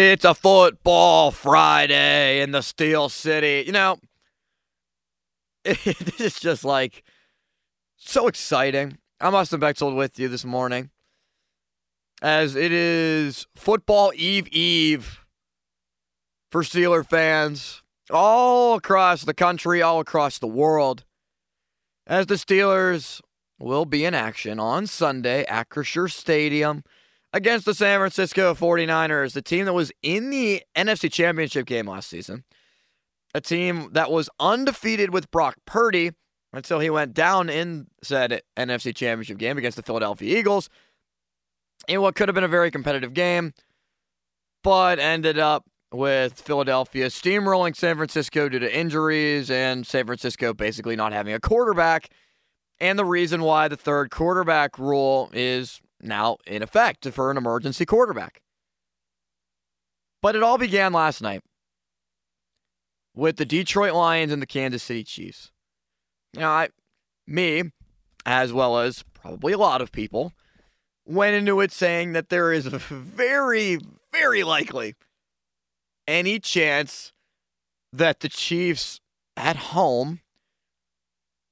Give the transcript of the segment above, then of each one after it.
It's a football Friday in the Steel City. You know, this is just like so exciting. I'm Austin Bechtold with you this morning as it is football eve eve for Steeler fans all across the country, all across the world, as the Steelers will be in action on Sunday at Acrisure Stadium against the San Francisco 49ers, the team that was in the NFC Championship game last season, a team that was undefeated with Brock Purdy until he went down in said NFC Championship game against the Philadelphia Eagles in what could have been a very competitive game, but ended up with Philadelphia steamrolling San Francisco due to injuries and San Francisco basically not having a quarterback. And the reason why the third quarterback rule is now in effect for an emergency quarterback. But it all began last night with the Detroit Lions and the Kansas City Chiefs. Now, I, me, as well as probably a lot of people, went into it saying that there is very, very likely any chance that the Chiefs at home,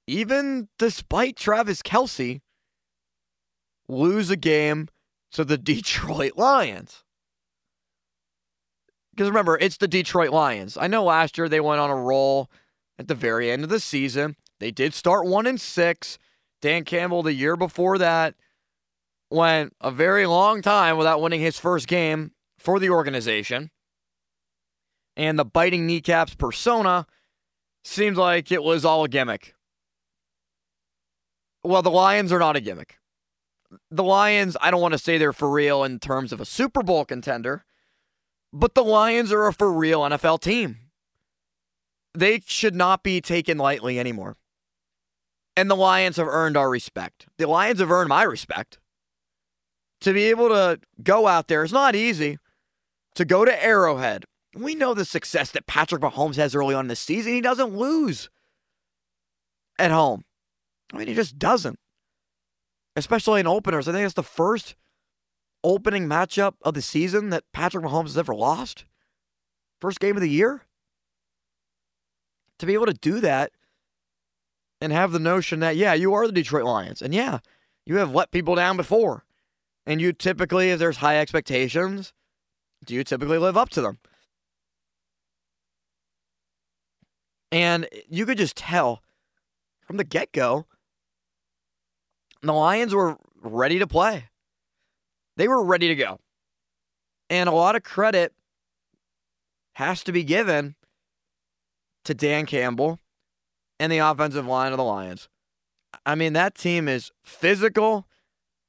even despite Travis Kelce, lose a game to the Detroit Lions. Because remember, it's the Detroit Lions. I know last year they went on a roll at the very end of the season. They did start one and six. Dan Campbell the year before that went a very long time without winning his first game for the organization. And the biting kneecaps persona seemed like it was all a gimmick. Well, the Lions are not a gimmick the Lions, I don't want to say they're for real in terms of a Super Bowl contender, but the Lions are a for real NFL team. They should not be taken lightly anymore. And the Lions have earned our respect. The Lions have earned my respect. To be able to go out there, it's not easy. To go to Arrowhead, we know the success that Patrick Mahomes has early on in the season. He doesn't lose at home. I mean, he just doesn't especially in openers. I think it's the first opening matchup of the season that Patrick Mahomes has ever lost. First game of the year. To be able to do that and have the notion that, yeah, you are the Detroit Lions. And yeah, you have let people down before. And you typically, if there's high expectations, do you typically live up to them? And you could just tell from the get go the Lions were ready to play. They were ready to go. And a lot of credit has to be given to Dan Campbell and the offensive line of the Lions. I mean, that team is physical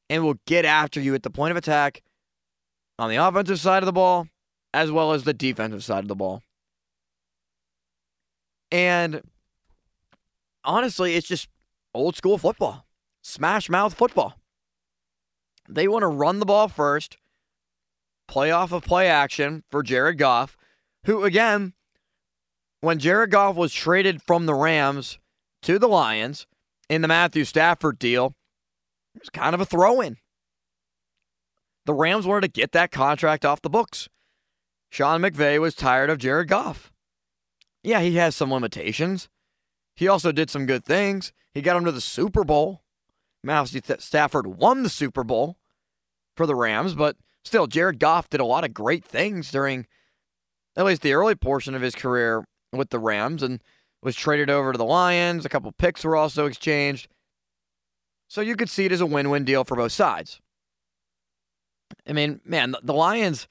and will get after you at the point of attack on the offensive side of the ball as well as the defensive side of the ball. And honestly, it's just old school football smash mouth football. They want to run the ball first, play off of play action for Jared Goff, who, again, when Jared Goff was traded from the Rams to the Lions in the Matthew Stafford deal, it was kind of a throw in. The Rams wanted to get that contract off the books. Sean McVay was tired of Jared Goff. Yeah, he has some limitations. He also did some good things. He got him to the Super Bowl. Matthew Stafford won the Super Bowl for the Rams, but still, Jared Goff did a lot of great things during at least the early portion of his career with the Rams and was traded over to the Lions. A couple picks were also exchanged. So you could see it as a win win deal for both sides. I mean, man, the Lions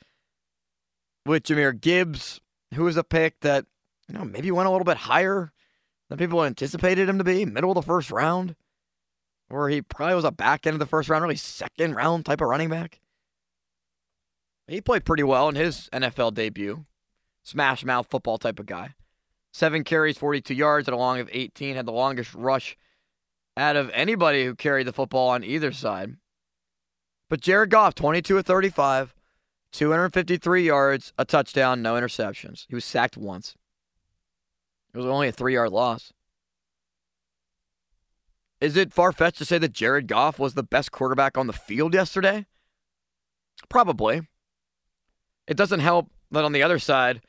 with Jahmyr Gibbs, who was a pick that, you know, maybe went a little bit higher than people anticipated him to be, middle of the first round where he probably was a back end of the first round, really second round type of running back. He played pretty well in his NFL debut. Smash mouth football type of guy. Seven carries, 42 yards at a long of 18. Had the longest rush out of anybody who carried the football on either side. But Jared Goff, 22 of 35, 253 yards, a touchdown, no interceptions. He was sacked once. It was only a three yard loss. Is it far fetched to say that Jared Goff was the best quarterback on the field yesterday? Probably. It doesn't help that on the other side,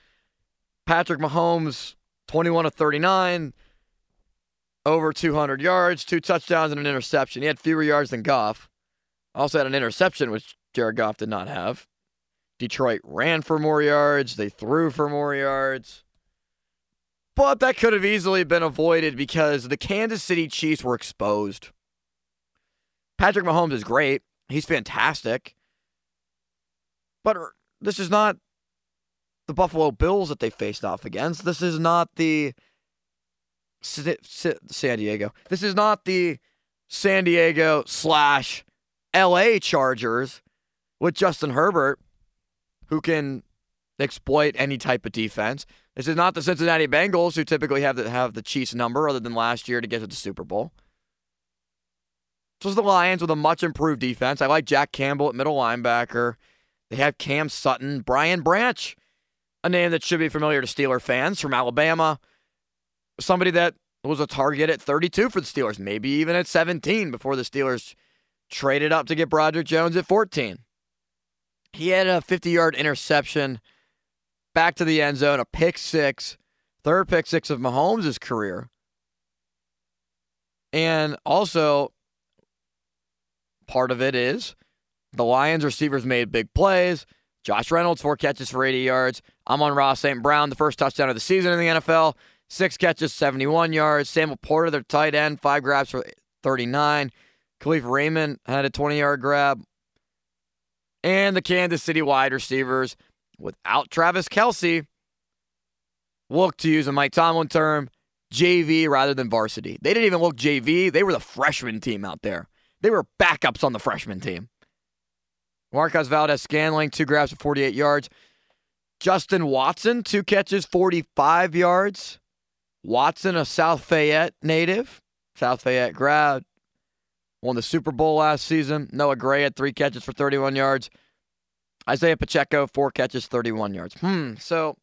Patrick Mahomes, 21 of 39, over 200 yards, two touchdowns, and an interception. He had fewer yards than Goff. Also had an interception, which Jared Goff did not have. Detroit ran for more yards. They threw for more yards. But that could have easily been avoided because the Kansas City Chiefs were exposed. Patrick Mahomes is great. He's fantastic. But this is not the Buffalo Bills that they faced off against. This is not the San Diego. This is not the San Diego slash LA Chargers with Justin Herbert, who can exploit any type of defense. This is not the Cincinnati Bengals, who typically have the, have the Chiefs number, other than last year to get to the Super Bowl. This was the Lions with a much improved defense. I like Jack Campbell at middle linebacker. They have Cam Sutton, Brian Branch, a name that should be familiar to Steeler fans from Alabama. Somebody that was a target at 32 for the Steelers, maybe even at 17 before the Steelers traded up to get Broderick Jones at 14. He had a 50 yard interception back to the end zone, a pick six, third pick six of Mahomes' career. And also, part of it is the Lions receivers made big plays. Josh Reynolds, four catches for 80 yards. Amon-Ra St. Brown, the first touchdown of the season in the NFL, six catches, 71 yards. Sam LaPorta, their tight end, five grabs for 39. Kalif Raymond had a 20 yard grab. And the Kansas City wide receivers, without Travis Kelce, look to use a Mike Tomlin term, JV rather than varsity. They didn't even look JV, they were the freshman team out there. They were backups on the freshman team. Marquez Valdes-Scantling, two grabs for 48 yards. Justin Watson, two catches, 45 yards. Watson, a South Fayette native, South Fayette grad, won the Super Bowl last season. Noah Gray had three catches for 31 yards. Isaiah Pacheco, four catches, 31 yards. Hmm, so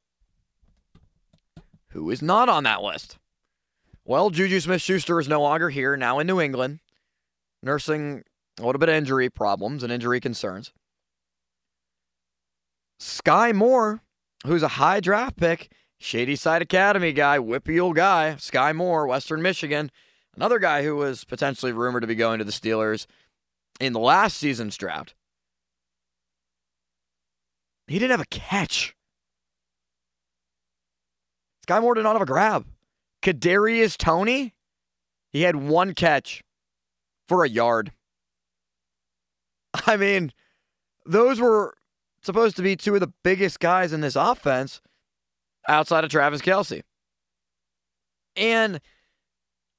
who is not on that list? Well, Juju Smith Schuster is no longer here, now in New England, nursing a little bit of injury problems and injury concerns. Skyy Moore, who's a high draft pick, Shady Side Academy guy, WPIAL guy, Skyy Moore, Western Michigan, another guy who was potentially rumored to be going to the Steelers in the last season's draft. He didn't have a catch. Skyy Moore did not have a grab. Kadarius Toney, he had one catch for a yard. I mean, those were supposed to be two of the biggest guys in this offense outside of Travis Kelce. And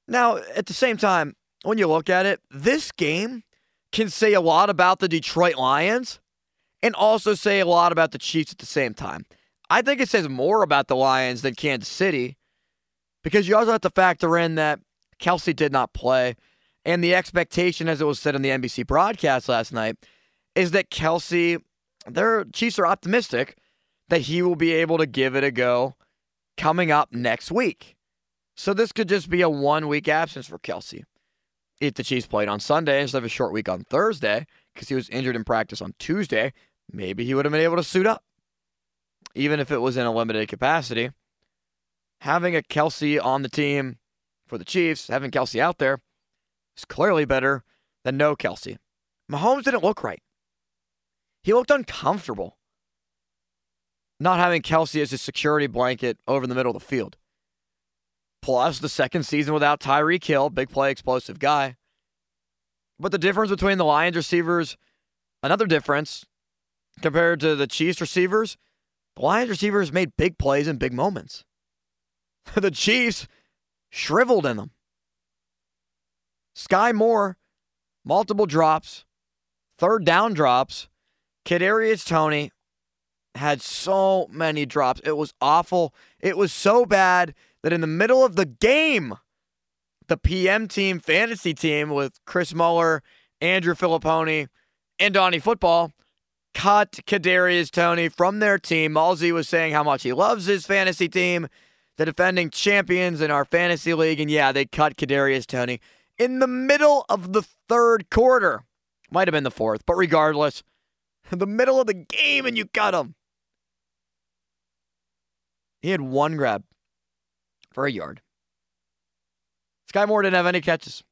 now, at the same time, when you look at it, this game can say a lot about the Detroit Lions and also say a lot about the Chiefs at the same time. I think it says more about the Lions than Kansas City because you also have to factor in that Kelce did not play. And the expectation, as it was said on the NBC broadcast last night, is that Kelce, their Chiefs are optimistic that he will be able to give it a go coming up next week. So this could just be a one week absence for Kelce. If the Chiefs played on Sunday instead of a short week on Thursday, because he was injured in practice on Tuesday, maybe he would have been able to suit up. Even if it was in a limited capacity. Having a Kelce on the team for the Chiefs, having Kelce out there, is clearly better than no Kelce. Mahomes didn't look right. He looked uncomfortable not having Kelce as a security blanket over the middle of the field. Plus, the second season without Tyreek Hill, big play, explosive guy. But the difference between the Lions receivers, another difference compared to the Chiefs receivers, the Lions receivers made big plays in big moments. the Chiefs shriveled in them. Skyy Moore, multiple drops, third down drops. Kadarius Toney had so many drops. It was awful. It was so bad that in the middle of the game, the PM team, fantasy team with Chris Mueller, Andrew Fillipponi, and Donnie Football cut Kadarius Toney from their team. Malzi was saying how much he loves his fantasy team, the defending champions in our fantasy league, and yeah, they cut Kadarius Toney in the middle of the third quarter. Might have been the fourth, but regardless, in the middle of the game and you cut him. He had one grab for a yard. Skyy Moore didn't have any catches.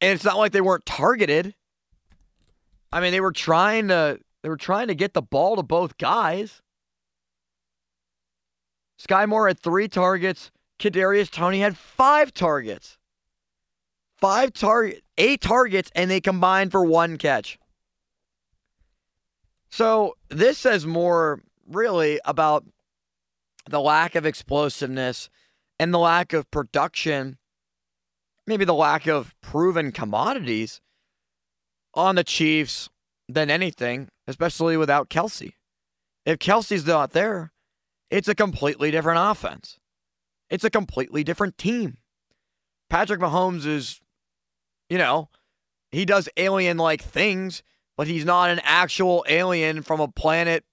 And it's not like they weren't targeted. I mean, they were trying to they were trying to get the ball to both guys. Skyy Moore had three targets. Kadarius Toney had five targets. Five target, eight targets, and they combined for one catch. So this says more really about the lack of explosiveness and the lack of production, maybe the lack of proven commodities on the Chiefs than anything, especially without Kelce. If Kelce's not there, it's a completely different offense. It's a completely different team. Patrick Mahomes is, you know, he does alien like things, but he's not an actual alien from a planet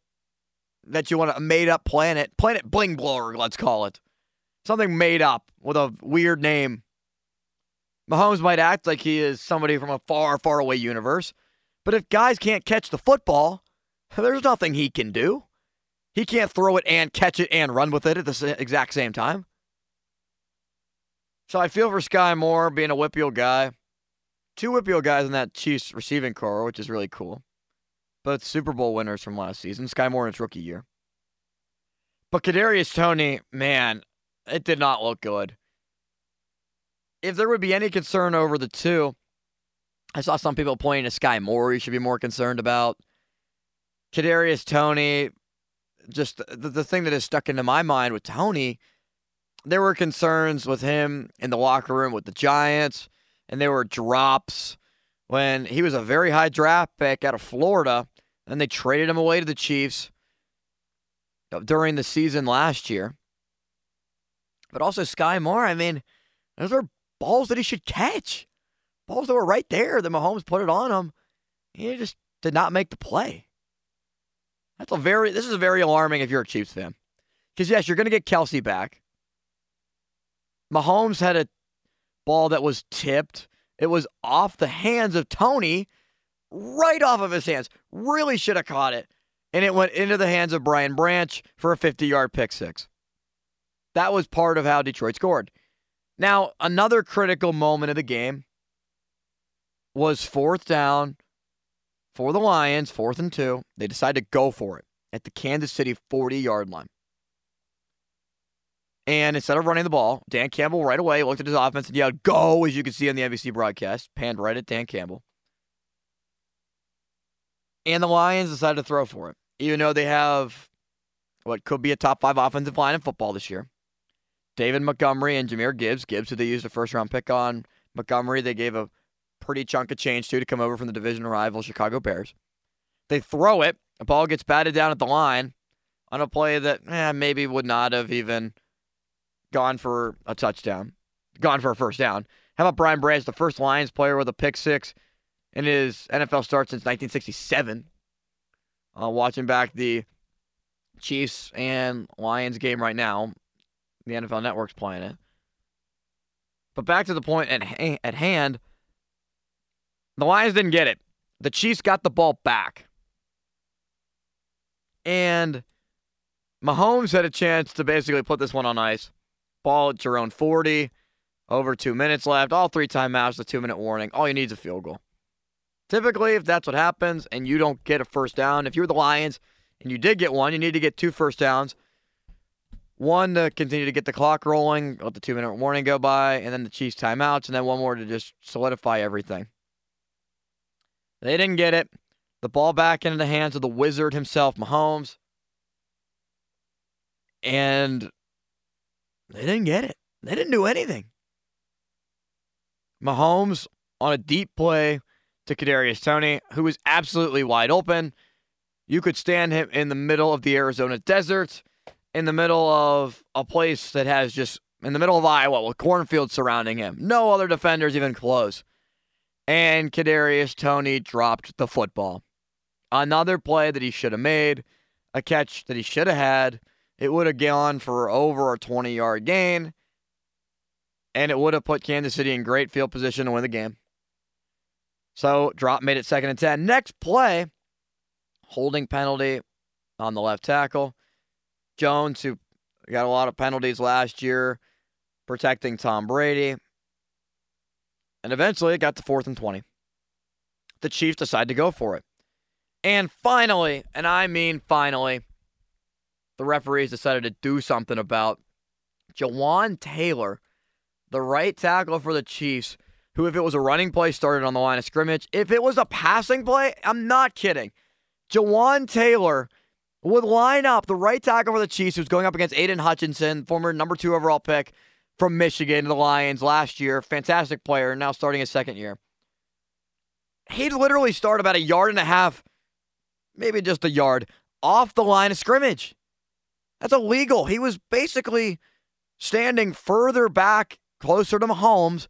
that you want a made up planet. Planet Bling Blower, let's call it. Something made up with a weird name. Mahomes might act like he is somebody from a far, far away universe, but if guys can't catch the football, there's nothing he can do. He can't throw it and catch it and run with it at the exact same time. So I feel for Skyy Moore being a WPIAL guy. Two WPIAL guys in that Chiefs receiving corps, which is really cool. Both Super Bowl winners from last season. Skyy Moore in his rookie year. But Kadarius Toney, man, it did not look good. If there would be any concern over the two, I saw some people pointing to Skyy Moore. You should be more concerned about Kadarius Toney. Just the, the thing that has stuck into my mind with Toney, there were concerns with him in the locker room with the Giants, and there were drops when he was a very high draft pick out of Florida, and they traded him away to the Chiefs uh, during the season last year. But also Skyy Moore, I mean, those are balls that he should catch balls that were right there that Mahomes put it on him. He just did not make the play. That's a very this is very alarming if you're a Chiefs fan. Because yes, you're gonna get Kelce back. Mahomes had a ball that was tipped. It was off the hands of Toney, right off of his hands. Really should have caught it. And it went into the hands of Brian Branch for a 50 yard pick six. That was part of how Detroit scored. Now, another critical moment of the game was fourth down for the Lions, fourth and two. They decided to go for it at the Kansas City 40 yard line. And instead of running the ball, Dan Campbell right away looked at his offense and yelled, Go, as you can see on the NBC broadcast, panned right at Dan Campbell. And the Lions decided to throw for it, even though they have what could be a top five offensive line in football this year. David Montgomery and Jahmyr Gibbs. Gibbs, who they used a first round pick on. Montgomery, they gave a pretty chunk of change to to come over from the division rival Chicago Bears. They throw it. The ball gets batted down at the line on a play that eh, maybe would not have even gone for a touchdown, gone for a first down. How about Brian Branch, the first Lions player with a pick six in his NFL start since 1967? Uh, watching back the Chiefs and Lions game right now, the NFL Network's playing it. But back to the point at, at hand, the Lions didn't get it. The Chiefs got the ball back. And Mahomes had a chance to basically put this one on ice. Ball at your own 40, over two minutes left, all three timeouts, the two minute warning. All you need is a field goal. Typically, if that's what happens and you don't get a first down, if you're the Lions and you did get one, you need to get two first downs. One to continue to get the clock rolling, let the two minute warning go by, and then the Chiefs timeouts, and then one more to just solidify everything. They didn't get it. The ball back into the hands of the wizard himself, Mahomes. And they didn't get it. They didn't do anything. Mahomes on a deep play to Kadarius Toney, who was absolutely wide open. You could stand him in the middle of the Arizona desert, in the middle of a place that has just in the middle of Iowa with cornfields surrounding him. No other defenders even close and Kadarius Toney dropped the football. Another play that he should have made, a catch that he should have had. It would have gone for over a 20 yard gain, and it would have put Kansas City in great field position to win the game. So, drop made it second and 10. Next play, holding penalty on the left tackle. Jones, who got a lot of penalties last year, protecting Tom Brady. And eventually it got to fourth and 20. The Chiefs decide to go for it. And finally, and I mean finally, the referees decided to do something about Jawaan Taylor, the right tackle for the Chiefs, who, if it was a running play, started on the line of scrimmage. If it was a passing play, I'm not kidding. Jawaan Taylor would line up the right tackle for the Chiefs, who's going up against Aidan Hutchinson, former number two overall pick from Michigan, to the Lions last year. Fantastic player, now starting his second year. He'd literally start about a yard and a half, maybe just a yard, off the line of scrimmage. That's illegal. He was basically standing further back, closer to Mahomes,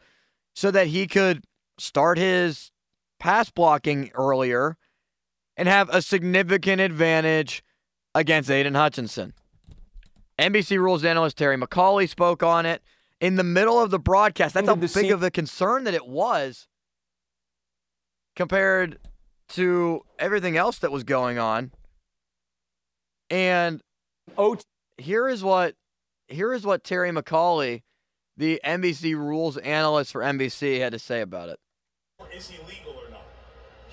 so that he could start his pass blocking earlier and have a significant advantage against Aidan Hutchinson. NBC rules analyst Terry McAulay spoke on it in the middle of the broadcast. That's how big of a concern that it was compared to everything else that was going on. And oh, here is what here is what Terry McAulay, the NBC rules analyst for NBC, had to say about it. Is he legal or not?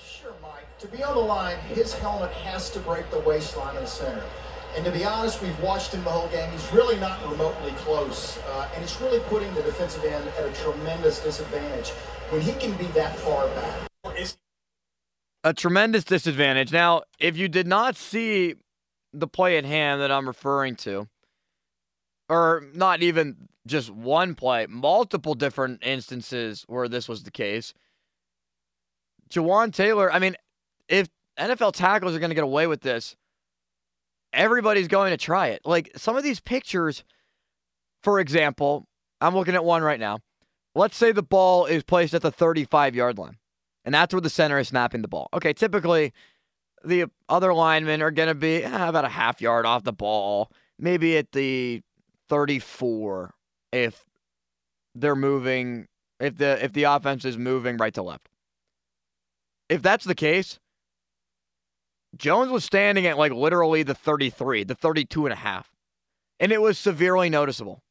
Sure, Mike. To be on the line, his helmet has to break the waistline of the center. And to be honest, we've watched him the whole game. He's really not remotely close. Uh, and it's really putting the defensive end at a tremendous disadvantage when he can be that far back. A tremendous disadvantage. Now, if you did not see the play at hand that I'm referring to, or not even just one play, multiple different instances where this was the case. Jawaan Taylor, I mean, if NFL tackles are going to get away with this, everybody's going to try it. Like some of these pictures, for example, I'm looking at one right now. Let's say the ball is placed at the 35 yard line, and that's where the center is snapping the ball. Okay, typically the other linemen are going to be eh, about a half yard off the ball, maybe at the 34 if they're moving if the if the offense is moving right to left. If that's the case, Jones was standing at like literally the 33, the 32 and a half. And it was severely noticeable.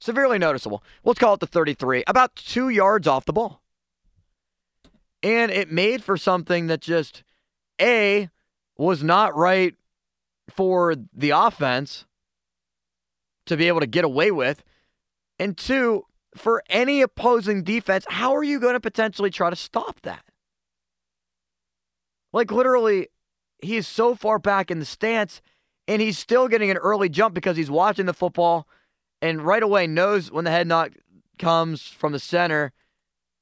Severely noticeable. Let's call it the 33, about two yards off the ball. And it made for something that just, A, was not right for the offense to be able to get away with. And two, for any opposing defense, how are you going to potentially try to stop that? Like, literally, he is so far back in the stance and he's still getting an early jump because he's watching the football and right away knows when the head knock comes from the center.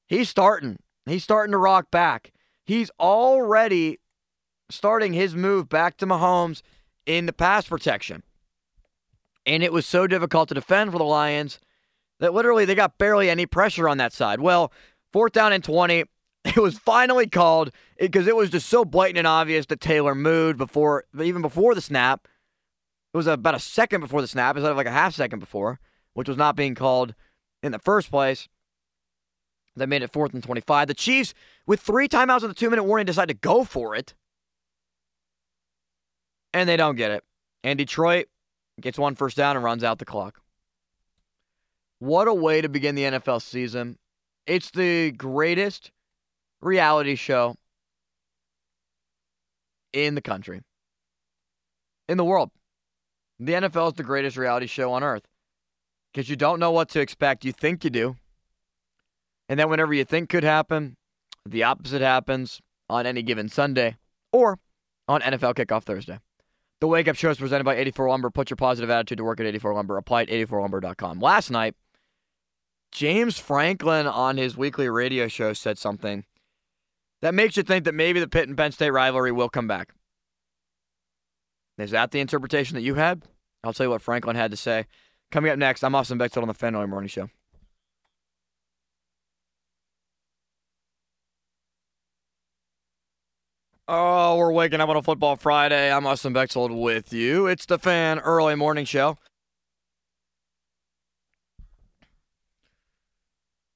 He's starting. He's starting to rock back. He's already starting his move back to Mahomes in the pass protection. And it was so difficult to defend for the Lions that literally they got barely any pressure on that side. Well, fourth down and 20, it was finally called because it was just so blatant and obvious that Taylor moved before, even before the snap. It was about a second before the snap instead of like a half second before, which was not being called in the first place. They made it fourth and 25. The Chiefs, with three timeouts and the two minute warning, decide to go for it. And they don't get it. And Detroit gets one first down and runs out the clock. What a way to begin the NFL season. It's the greatest reality show in the country, in the world. The NFL is the greatest reality show on earth because you don't know what to expect. You think you do. And then whenever you think could happen, the opposite happens on any given Sunday or on NFL Kickoff Thursday. The Wake Up Show is presented by 84 Lumber. Put your positive attitude to work at 84 Lumber. Apply at 84lumber.com. Last night, James Franklin on his weekly radio show said something that makes you think that maybe the Pitt and Penn State rivalry will come back. Is that the interpretation that you had? I'll tell you what Franklin had to say. Coming up next, I'm Austin Bechtold on the Fan Early Morning Show. Oh, we're waking up on a football Friday. I'm Austin Bechtold with you. It's the Fan Early Morning Show.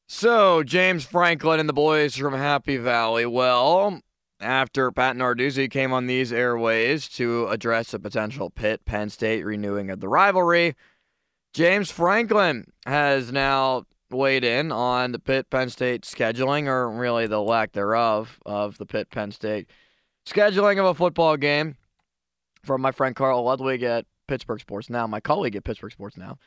So, James Franklin and the boys from Happy Valley. Well, after Pat Narduzzi came on these airways to address a potential Pitt Penn State renewing of the rivalry. James Franklin has now weighed in on the Pitt Penn State scheduling, or really the lack thereof of the Pitt Penn State scheduling of a football game from my friend Carl Ludwig at Pittsburgh Sports Now, my colleague at Pittsburgh Sports Now.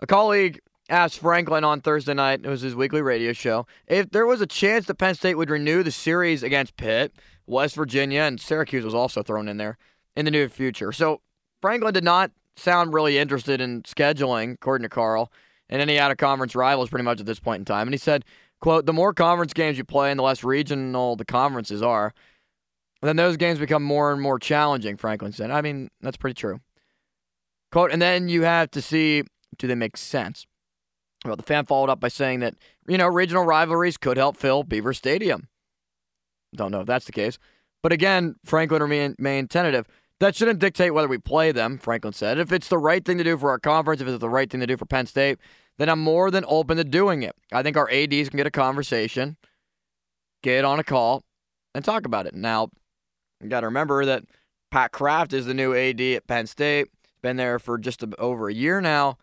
A colleague asked Franklin on Thursday night, it was his weekly radio show, if there was a chance that Penn State would renew the series against Pitt, West Virginia, and Syracuse was also thrown in there in the near future. So Franklin did not sound really interested in scheduling, according to Carl, and any out of conference rivals pretty much at this point in time. And he said, quote, the more conference games you play and the less regional the conferences are, then those games become more and more challenging, Franklin said. I mean, that's pretty true. Quote, and then you have to see do they make sense? Well, the fan followed up by saying that, you know, regional rivalries could help fill Beaver Stadium. Don't know if that's the case. But again, Franklin remained tentative. That shouldn't dictate whether we play them, Franklin said. If it's the right thing to do for our conference, if it's the right thing to do for Penn State, then I'm more than open to doing it. I think our ADs can get a conversation, get on a call, and talk about it. Now, you got to remember that Pat Kraft is the new AD at Penn State. Been there for just over a year now.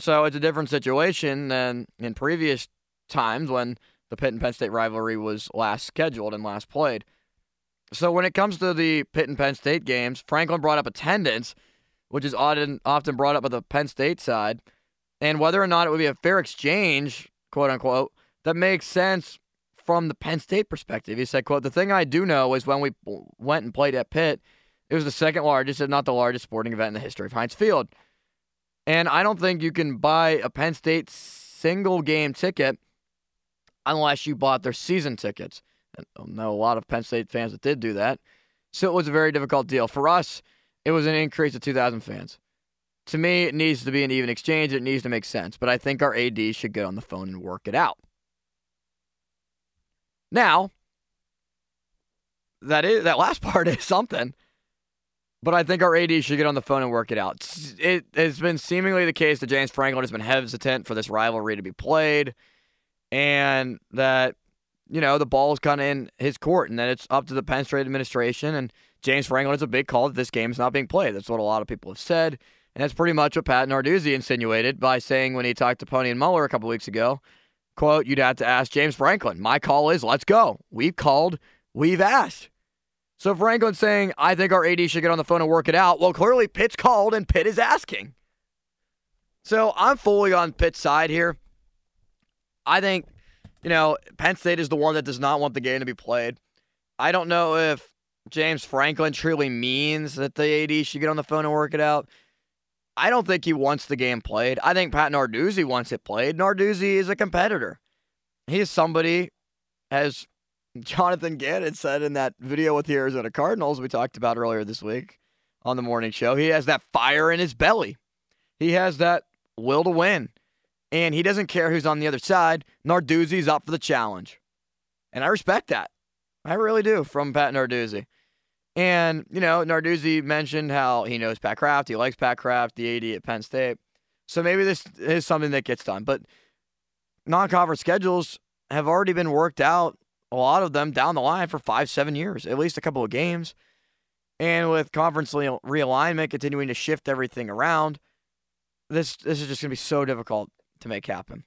So it's a different situation than in previous times when the Pitt and Penn State rivalry was last scheduled and last played. So when it comes to the Pitt and Penn State games, Franklin brought up attendance, which is often often brought up by the Penn State side, and whether or not it would be a fair exchange, quote unquote, that makes sense from the Penn State perspective. He said, quote, the thing I do know is when we went and played at Pitt, it was the second largest, if not the largest sporting event in the history of Heinz Field. And I don't think you can buy a Penn State single game ticket unless you bought their season tickets. I know a lot of Penn State fans that did do that. So it was a very difficult deal. For us, it was an increase of 2,000 fans. To me, it needs to be an even exchange. It needs to make sense. But I think our AD should get on the phone and work it out. Now, that is that last part is something. But I think our AD should get on the phone and work it out. It has been seemingly the case that James Franklin has been hesitant for this rivalry to be played, and that you know the ball is kind of in his court, and that it's up to the Penn State administration and James Franklin is a big call that this game is not being played. That's what a lot of people have said, and that's pretty much what Pat Narduzzi insinuated by saying when he talked to Pony and Mueller a couple weeks ago, "quote You'd have to ask James Franklin. My call is let's go. We've called. We've asked." So Franklin's saying, I think our AD should get on the phone and work it out. Well, clearly Pitt's called and Pitt is asking. So I'm fully on Pitt's side here. I think, you know, Penn State is the one that does not want the game to be played. I don't know if James Franklin truly means that the AD should get on the phone and work it out. I don't think he wants the game played. I think Pat Narduzzi wants it played. Narduzzi is a competitor. He is somebody, as Jonathan Gannon said in that video with the Arizona Cardinals we talked about earlier this week on the morning show, he has that fire in his belly. He has that will to win. And he doesn't care who's on the other side. Narduzzi's up for the challenge. And I respect that. I really do from Pat Narduzzi. And, you know, Narduzzi mentioned how he knows Pat Kraft. He likes Pat Kraft, the AD at Penn State. So maybe this is something that gets done. But non conference schedules have already been worked out a lot of them down the line for five, seven years, at least a couple of games. And with conference realignment continuing to shift everything around, this this is just going to be so difficult to make happen.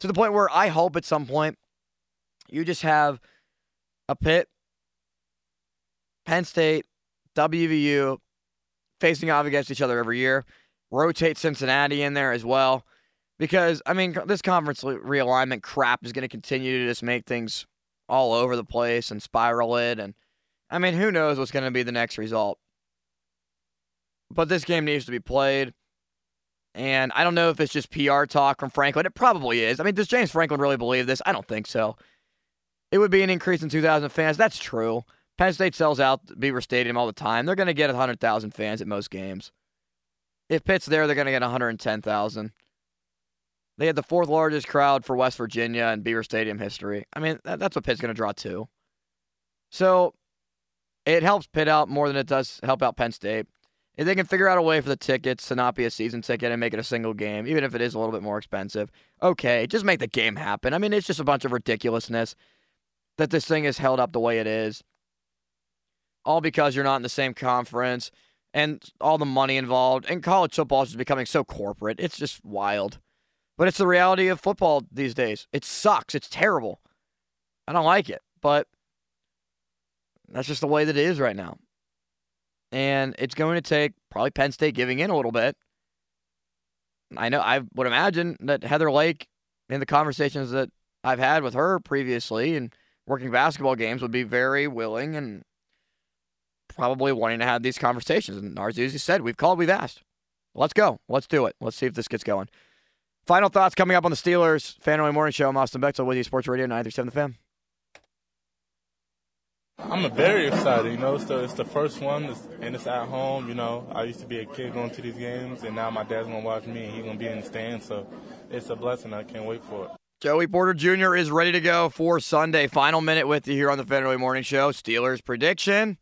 To the point where I hope at some point you just have a Pitt, Penn State, WVU facing off against each other every year. Rotate Cincinnati in there as well. Because, I mean, this conference realignment crap is going to continue to just make things all over the place and spiral it. And I mean, who knows what's going to be the next result. But this game needs to be played. And I don't know if it's just PR talk from Franklin. It probably is. I mean, does James Franklin really believe this? I don't think so. It would be an increase in 2,000 fans. That's true. Penn State sells out Beaver Stadium all the time. They're going to get 100,000 fans at most games. If Pitt's there, they're going to get 110,000. They had the fourth largest crowd for West Virginia in Beaver Stadium history. I mean, that, that's what Pitt's going to draw too. So it helps Pitt out more than it does help out Penn State. If they can figure out a way for the tickets to not be a season ticket and make it a single game, even if it is a little bit more expensive, okay, just make the game happen. I mean, it's just a bunch of ridiculousness that this thing is held up the way it is. all because you're not in the same conference and all the money involved. And college football is just becoming so corporate. It's just wild. But it's the reality of football these days. It sucks. It's terrible. I don't like it, but that's just the way that it is right now. And it's going to take probably Penn State giving in a little bit. I know I would imagine that Heather Lyke, in the conversations that I've had with her previously and working basketball games, would be very willing and probably wanting to have these conversations. And Narduzzi said, We've called, we've asked. Let's go. Let's do it. Let's see if this gets going. Final thoughts coming up on the Steelers. Fan Morning Show. I'm Austin Bechtold with you, Sports Radio 937 The Fan. I'm very excited. You know, it's the, it's the first one, and it's at home. You know, I used to be a kid going to these games, and now my dad's gonna watch me, and he's gonna be in the stands. So it's a blessing. I can't wait for it. Joey Porter Jr. is ready to go for Sunday. Final minute with you here on the Federal Morning Show. Steelers prediction.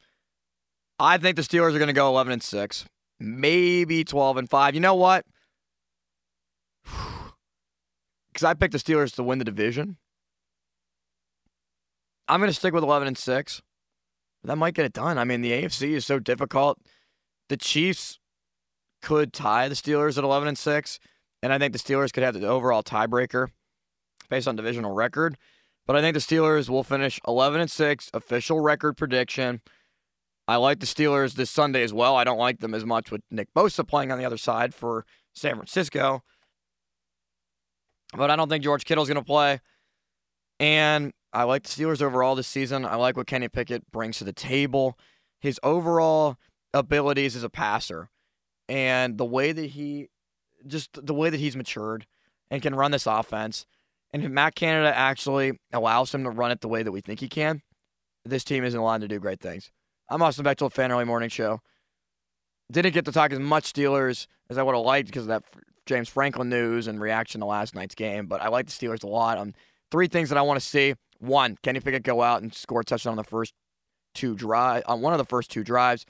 I think the Steelers are going to go 11 and 6, maybe 12 and 5. You know what? Because I picked the Steelers to win the division. I'm going to stick with 11 and 6. That might get it done. I mean, the AFC is so difficult. The Chiefs could tie the Steelers at 11 and 6, and I think the Steelers could have the overall tiebreaker based on divisional record. But I think the Steelers will finish 11 and 6, official record prediction. I like the Steelers this Sunday as well. I don't like them as much with Nick Bosa playing on the other side for San Francisco. But I don't think George Kittle's going to play. And I like the Steelers overall this season. I like what Kenny Pickett brings to the table. His overall abilities as a passer and the way that he just the way that he's matured and can run this offense. And if Matt Canada actually allows him to run it the way that we think he can, this team isn't allowed to do great things. I'm Austin Bechtold, Fan Early Morning Show. Didn't get to talk as much Steelers as I would have liked because of that James Franklin news and reaction to last night's game, but I like the Steelers a lot. Um, three things that I want to see. One, Kenny Pickett go out and score a touchdown on the first two drive on one of the first two drives.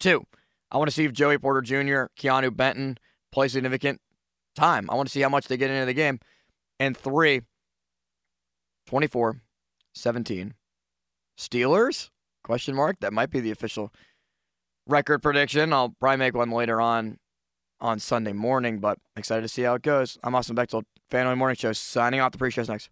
Two, I want to see if Joey Porter Jr., Keanu Benton play significant time. I want to see how much they get into the game. And three, 24 17. Steelers? Question mark. That might be the official record prediction. I'll probably make one later on on Sunday morning, but excited to see how it goes. I'm Austin Bechtold, Fan Morning Show, signing off. The pre-show's next.